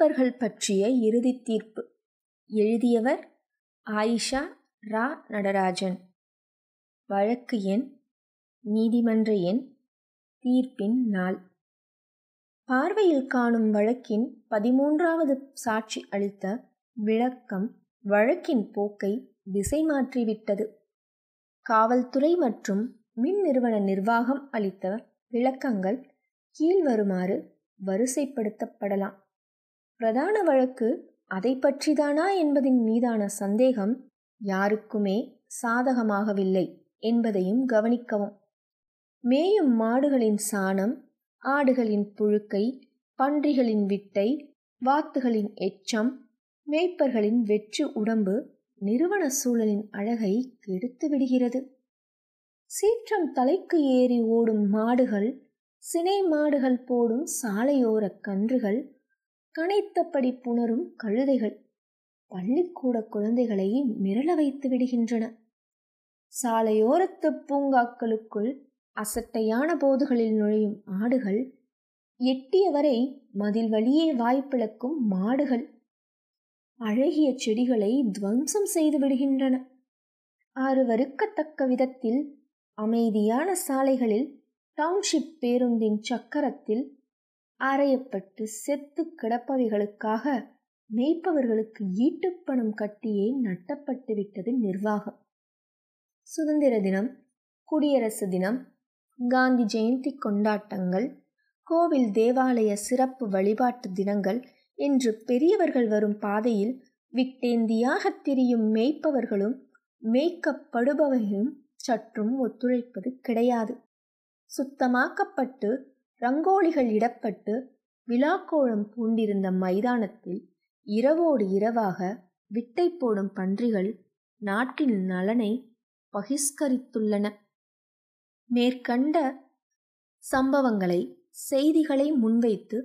மெய்ப்பர்கள் பற்றிய இறுதி தீர்ப்பு. எழுதியவர் ஆயிஷா ரா நடராஜன். வழக்கு எண் நீதிமன்ற எண் தீர்ப்பின் நாள். பார்வையில் காணும் வழக்கின் பதிமூன்றாவது சாட்சி அளித்த விளக்கம் வழக்கின் போக்கை திசை மாற்றிவிட்டது. காவல்துறை மற்றும் மின் நிறுவன நிர்வாகம் அளித்த விளக்கங்கள் கீழ்வருமாறு வரிசைப்படுத்தப்படலாம். பிரதான வழக்கு அதை பற்றிதானா என்பதின் மீதான சந்தேகம் யாருக்குமே சாதகமாகவில்லை என்பதையும் கவனிக்கவும். மேயும் மாடுகளின் சாணம் ஆடுகளின் புழுக்கை பன்றிகளின் விட்டை வாத்துகளின் எச்சம் மேய்ப்பர்களின் வெற்று உடம்பு நிறுவன சூழலின் அழகை கெடுத்து விடுகிறது. சீற்றம் தலைக்கு ஏறி ஓடும் மாடுகள் சினை மாடுகள் போடும் சாலையோர கன்றுகள் கனைத்தபடி புணரும் கழுதைகள். பள்ளிக்கூட குழந்தைகளை மிரள வைத்து விடுகின்றன. சாலையோரத்து பூங்காக்களுக்குள் அசட்டையான போதுகளில் நுழையும் ஆடுகள் எட்டியவரை மதில் வழியே வாய்ப்பிழக்கும் மாடுகள் அழகிய செடிகளை துவம்சம் செய்து விடுகின்றன. அருவருக்கத்தக்க விதத்தில் அமைதியான சாலைகளில் டவுன்ஷிப் பேருந்தின் சக்கரத்தில் அறையப்பட்டு செத்து கிடப்பவைகளுக்காக மேய்ப்பவர்களுக்கு ஈட்டுப்பணம் கட்டியே நட்டப்பட்டு விட்டது நிர்வாகம். சுதந்திர தினம் குடியரசு தினம் காந்தி ஜெயந்தி கொண்டாட்டங்கள் கோவில் தேவாலய சிறப்பு வழிபாட்டு தினங்கள் என்று பெரியவர்கள் வரும் பாதையில் விட்டேந்தியாக திரியும் மேய்ப்பவர்களும் மேய்க்கப்படுபவையும் சற்றும் ஒத்துழைப்பது கிடையாது. சுத்தமாக்கப்பட்டு ரங்கோலிகள் இடப்பட்டு விழாக்கோளம் பூண்டிருந்த மைதானத்தில் இரவோடு இரவாக விட்டை போடும் பன்றிகள் நாட்டின் நலனை பகிஷ்கரித்துள்ளன. மேற்கண்ட சம்பவங்களை செய்திகளை முன்வைத்து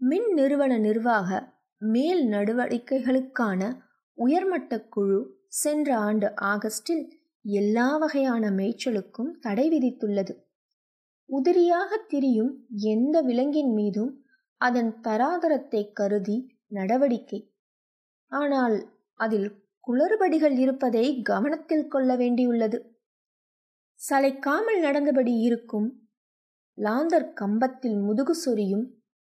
மின் நிறுவன நிர்வாக மேல் நடவடிக்கைகளுக்கான உயர்மட்ட குழு சென்ற ஆண்டு ஆகஸ்டில் எல்லா வகையான மேய்ச்சலுக்கும் தடை விதித்துள்ளது. உதிரியாக திரியும் எந்த விலங்கின் மீதும் அதன் தராதரத்தை கருதி நடவடிக்கை. ஆனால் அதில் குளறுபடிகள் இருப்பதை கவனத்தில் கொள்ள வேண்டியுள்ளது. சளைக்காமல் நடந்தபடி இருக்கும் லாந்தர் கம்பத்தில் முதுகு சொரியும்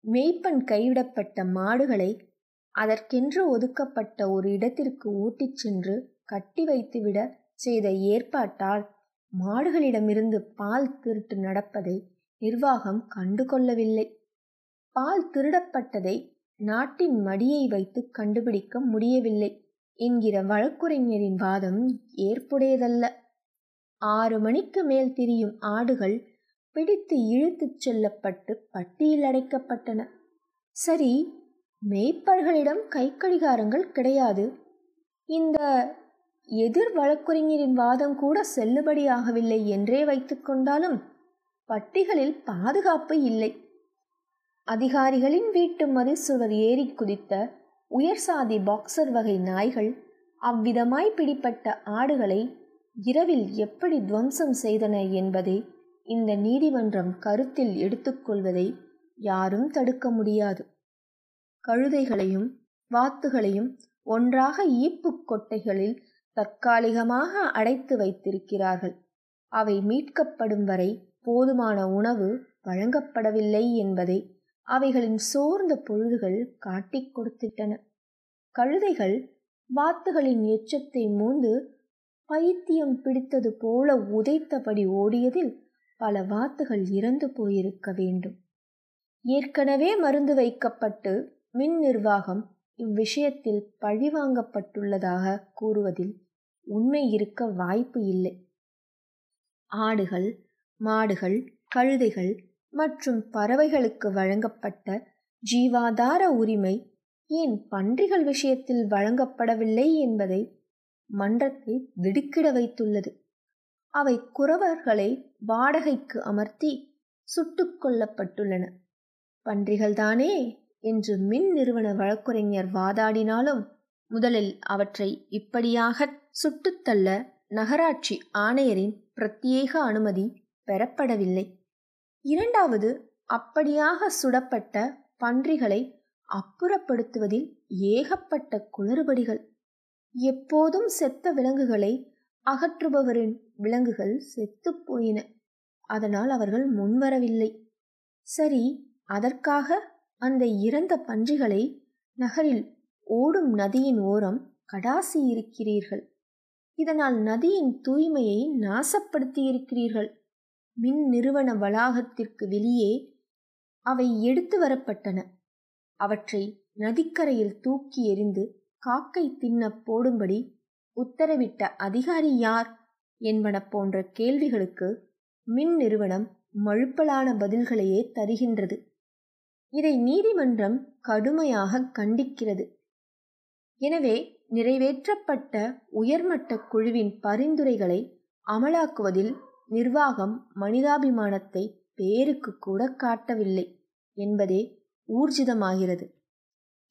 மெய்ப்பன் கைவிடப்பட்ட மாடுகளை அதற்கென்று ஒதுக்கப்பட்ட ஒரு இடத்திற்கு ஓட்டிச் சென்று கட்டி வைத்துவிட செய்த ஏற்பாட்டால் மாடுகளிடமிருந்து பால் திருட்டு நடப்பதை நிர்வாகம் கண்டுகொள்ளவில்லை. பால் திருடப்பட்டதை நாட்டின் மடியை வைத்து கண்டுபிடிக்க முடியவில்லை. என்கிற வழக்குரைஞரின் வாதம் ஏற்புடையதல்ல. ஆறு மணிக்கு மேல் திரியும் ஆடுகள் பிடித்து இழுத்துச் செல்லப்பட்டு பட்டியில் அடைக்கப்பட்டன. சரி மேய்ப்பர்களிடம் கைக்கடிகாரங்கள் கிடையாது. இந்த எதிர் வழக்குரைஞரின் வாதம் கூட செல்லுபடியாகவில்லை என்றே வைத்துக்கொண்டாலும் பட்டிகளில் பாதுகாப்பு இல்லை. அதிகாரிகளின் வீட்டு மதிசுவர் ஏறி குதித்த உயர் சாதி பாக்சர் வகை நாய்கள் அவ்விதமாய் பிடிப்பட்ட ஆடுகளை இரவில் எப்படி துவம்சம் செய்தன என்பதை இந்த நீதிமன்றம் கருத்தில் எடுத்துக்கொள்வதை யாரும் தடுக்க முடியாது. கழுதைகளையும் வாத்துகளையும் ஒன்றாக ஈப்பு கொட்டைகளில் தற்காலிகமாக அடைத்து வைத்திருக்கிறார்கள். அவை மீட்கப்படும் வரை போதுமான உணவு வழங்கப்படவில்லை என்பதை அவைகளின் சோர்ந்த பொழுதுகள் காட்டிக் கொடுத்திட்டன. கழுதைகள் வாத்துகளின் எச்சத்தை மூந்து பைத்தியம் பிடித்தது போல உதைத்தபடி ஓடியதில் பல வாத்துகள் இறந்து போயிருக்க வேண்டும். ஏற்கனவே மருந்து வைக்கப்பட்டு மின் நிர்வாகம் இவ்விஷயத்தில் பழிவாங்கப்பட்டுள்ளதாக கூறுவதில் உண்மை இருக்க வாய்ப்பு இல்லை. ஆடுகள் மாடுகள் கழுதைகள் மற்றும் பறவைகளுக்கு வழங்கப்பட்ட ஜீவாதார உரிமை ஏன் பன்றிகள் விஷயத்தில் வழங்கப்படவில்லை என்பதை மன்றத்தை திடுக்கிட வைத்துள்ளது. அவை குறவர்களை வாடகைக்கு அமர்த்தி சுட்டு கொல்லப்பட்டுள்ளன. பன்றிகள்தானே என்று மின் நிறுவன வழக்குரைஞர் வாதாடினாலும் முதலில் அவற்றை இப்படியாக சுட்டுத்தள்ள நகராட்சி ஆணையரின் பிரத்யேக அனுமதி பெறப்படவில்லை. இரண்டாவது அப்படியாக சுடப்பட்ட பன்றிகளை அப்புறப்படுத்துவதில் ஏகப்பட்ட குளறுபடிகள். எப்போதும் செத்த விலங்குகளை அகற்றுபவரின் விலங்குகள் செத்துப்போயின அதனால் அவர்கள் முன்வரவில்லை. சரி அதற்காக அந்த இறந்த பன்றிகளை நகரில் ஓடும் நதியின் ஓரம் கடாசி இருக்கிறீர்கள் இதனால் நதியின் தூய்மையை நாசப்படுத்தியிருக்கிறீர்கள். மின் நிறுவன வளாகத்திற்கு வெளியே அவை எடுத்து வரப்பட்டன. அவற்றை நதிக்கரையில் தூக்கி எறிந்து காக்கை தின்ன போடும்படி உத்தரவிட்ட அதிகாரி யார் என்பன போன்ற கேள்விகளுக்கு மின் நிறுவனம் மழுப்பலான பதில்களையே தருகின்றது. இதை நீதிமன்றம் கடுமையாக கண்டிக்கிறது. எனவே நிறைவேற்றப்பட்ட உயர்மட்ட குழுவின் பரிந்துரைகளை அமலாக்குவதில் நிர்வாகம் மனிதாபிமானத்தை பேருக்கு கூட காட்டவில்லை என்பதே ஊர்ஜிதமாகிறது.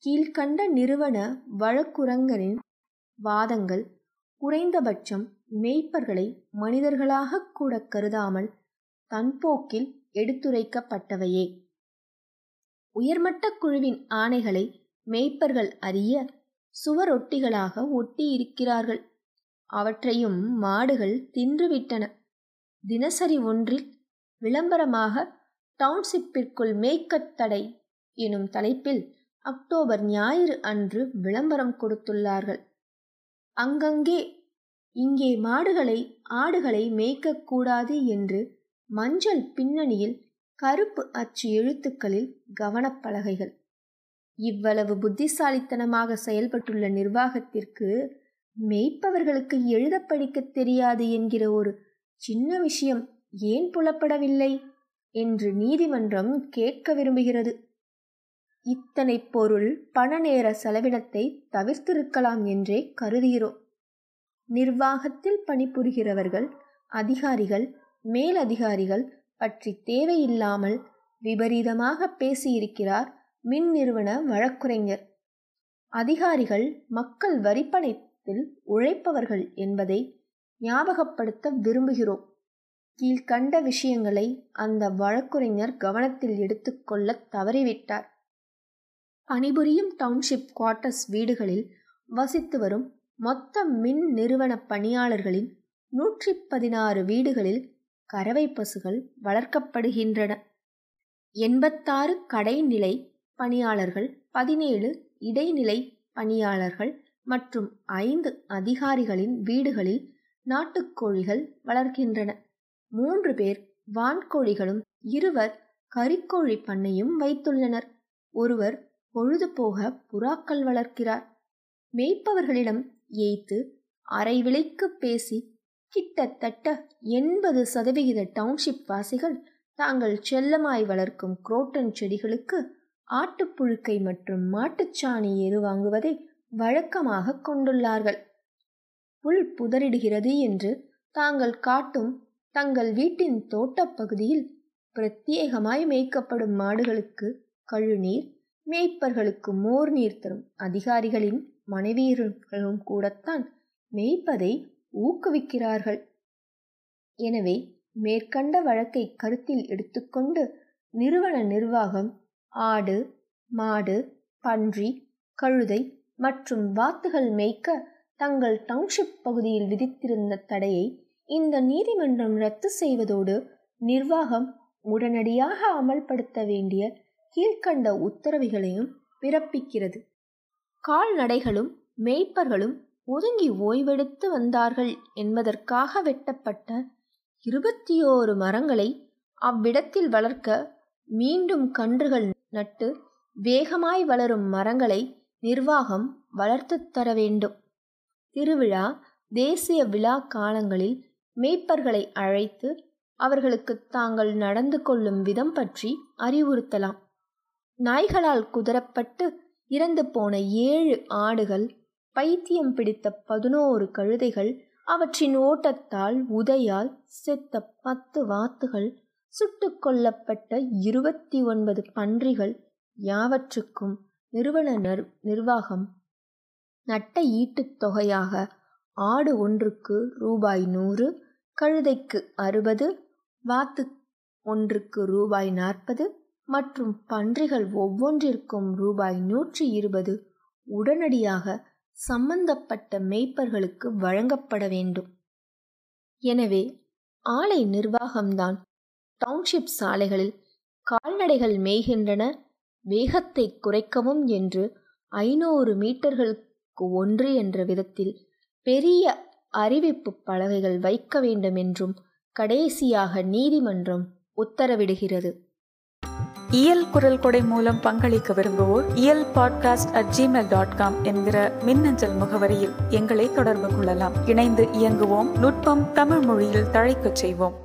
கீழ்கண்ட நிறுவன வழக்குரங்கரின் வாதங்கள் குறைந்தபட்சம் மெய்ப்பர்களை மனிதர்களாக கூட கருதாமல் தன்போக்கில் எடுத்துரைக்கப்பட்டவையே. உயர்மட்ட குழுவின் ஆணைகளை மெய்ப்பர்கள் அறிய சுவரொட்டிகளாக ஒட்டி இருக்கிறார்கள் அவற்றையும் மாடுகள் தின்றுவிட்டன. தினசரி ஒன்றில் விளம்பரமாக டவுன்ஷிப்பிற்குள் மேய்க்கத் தடை எனும் தலைப்பில் அக்டோபர் ஞாயிறு அன்று விளம்பரம் கொடுத்துள்ளார்கள். அங்கங்கே இங்கே மாடுகளை ஆடுகளை மேய்க்கக்கூடாது என்று மஞ்சள் பின்னணியில் கருப்பு அச்சு எழுத்துக்களில் கவனப்பலகைகள். இவ்வளவு புத்திசாலித்தனமாக செயல்பட்டுள்ள நிர்வாகத்திற்கு மெய்ப்பவர்களுக்கு எழுத படிக்க தெரியாது என்கிற ஒரு சின்ன விஷயம் ஏன் புலப்படவில்லை? என்று நீதிமன்றம் கேட்க விரும்புகிறது. இத்தனை பொருள் பண நேர செலவினத்தை தவிர்த்திருக்கலாம் என்றே கருதுகிறோம் நிர்வாகத்தில் பணிபுரிகிறவர்கள் அதிகாரிகள் மேலதிகாரிகள் பற்றி தேவையில்லாமல் விபரீதமாக பேசியிருக்கிறார் மின் நிறுவன வழக்குரைஞர். அதிகாரிகள் மக்கள் வரிப்பணத்தில் உழைப்பவர்கள் என்பதை ஞாபகப்படுத்த விரும்புகிறோம். கீழ்கண்ட விஷயங்களை அந்த வழக்குரைஞர் கவனத்தில் எடுத்துக்கொள்ள தவறிவிட்டார். பணிபுரியும் டவுன்ஷிப் குவார்ட்டர்ஸ் வீடுகளில் வசித்து வரும் மொத்த மின் நிறுவன பணியாளர்களின் நூற்றி பதினாறு வீடுகளில் கறவை பசுகள் வளர்க்கப்படுகின்றன. எண்பத்தாறு கடைநிலை பணியாளர்கள் பதினேழு இடைநிலை பணியாளர்கள் மற்றும் ஐந்து அதிகாரிகளின் வீடுகளில் நாட்டுக்கோழிகள் வளர்க்கின்றன மூன்று பேர் வான்கோழிகளும் இருவர் கறிக்கோழி பண்ணையும் வைத்துள்ளனர். ஒருவர் பொழுதுபோக புறாக்கள் வளர்க்கிறார். மேய்ப்பவர்களிடம் ஏய்த்து அரை விலைக்கு பேசி கிட்டத்தட்ட எண்பது சதவிகித டவுன்ஷிப் வாசிகள் தாங்கள் செல்லமாய் வளர்க்கும் குரோட்டன் செடிகளுக்கு ஆட்டுப்புழுக்கை மற்றும் மாட்டுச்சாணி எரு வாங்குவதை வழக்கமாக கொண்டுள்ளார்கள். புல் புதறிடுகிறது என்று தாங்கள் காட்டும் தங்கள் வீட்டின் தோட்டப்பகுதியில் பிரத்யேகமாய் மேய்க்கப்படும் மாடுகளுக்கு கழுநீர் மேய்ப்பர்களுக்கு மோர் நீர் தரும் அதிகாரிகளின் மனைவியர்களும் கூடத்தான் மேய்ப்பதை ஊக்குவிக்கிறார்கள். எனவே மேற்கண்ட வழக்கை கருத்தில் எடுத்துக்கொண்டு நிறுவன நிர்வாகம் ஆடு மாடு பன்றி கழுதை மற்றும் வாத்துகள் மேய்க்க தங்கள் டவுன்ஷிப் பகுதியில் விதித்திருந்த தடையை இந்த நீதிமன்றம் ரத்து செய்வதோடு நிர்வாகம் உடனடியாக அமல்படுத்த வேண்டிய கீழ்கண்ட உத்தரவுகளையும் பிறப்பிக்கிறது. கால்நடைகளும் மேய்ப்பர்களும் ஒதுங்கி ஓய்வெடுத்து வந்தார்கள் என்பதற்காக வெட்டப்பட்ட இருபத்தி ஓரு மரங்களை அவ்விடத்தில் வளர்க்க மீண்டும் கன்றுகள் நட்டு வேகமாய் வளரும் மரங்களை நிர்வாகம் வளர்த்துத் தர வேண்டும். திருவிழா தேசிய விழா காலங்களில் மேய்ப்பர்களை அழைத்து அவர்களுக்கு தாங்கள் நடந்து கொள்ளும் விதம் பற்றி அறிவுறுத்தலாம். நாய்களால் குதறப்பட்டு இறந்து போன ஏழு ஆடுகள் பைத்தியம் பிடித்த பதினோரு கழுதைகள் அவற்றின் ஓட்டத்தால் உதையால் செத்த பத்து வாத்துகள் சுட்டு கொல்லப்பட்ட இருபத்தி ஒன்பது பன்றிகள் யாவற்றுக்கும் நிறுவன நிர்வாகம் நட்ட ஈட்டுத் தொகையாக ஆடு ஒன்றுக்கு ரூபாய் நூறு கழுதைக்கு அறுபது வாத்து ஒன்றுக்கு ரூபாய் நாற்பது மற்றும் பன்றிகள் ஒவ்வொன்றிற்கும் ரூபாய் நூற்றி இருபது உடனடியாக சம்பந்தப்பட்ட மேய்ப்பர்களுக்கு வழங்கப்பட வேண்டும். எனவே ஆலை நிர்வாகம்தான் டவுன்ஷிப் சாலைகளில் கால்நடைகள் மேய்கின்றன. வேகத்தை குறைக்கவும் என்று ஐநூறு மீட்டர்களுக்கு ஒன்று என்ற விதத்தில் பெரிய அறிவிப்பு பலகைகள் வைக்க வேண்டும் என்றும் கடைசியாக நீதிமன்றம் உத்தரவிடுகிறது. இயல் குரல் கொடை மூலம் பங்களிக்க விரும்புவோர் Iyal podcast at gmail dot com என்கிற மின்னஞ்சல் முகவரியில் எங்களை தொடர்பு கொள்ளலாம். இணைந்து இயங்குவோம். நுட்பம் தமிழ் மொழியில் தழைக்கச் செய்வோம்.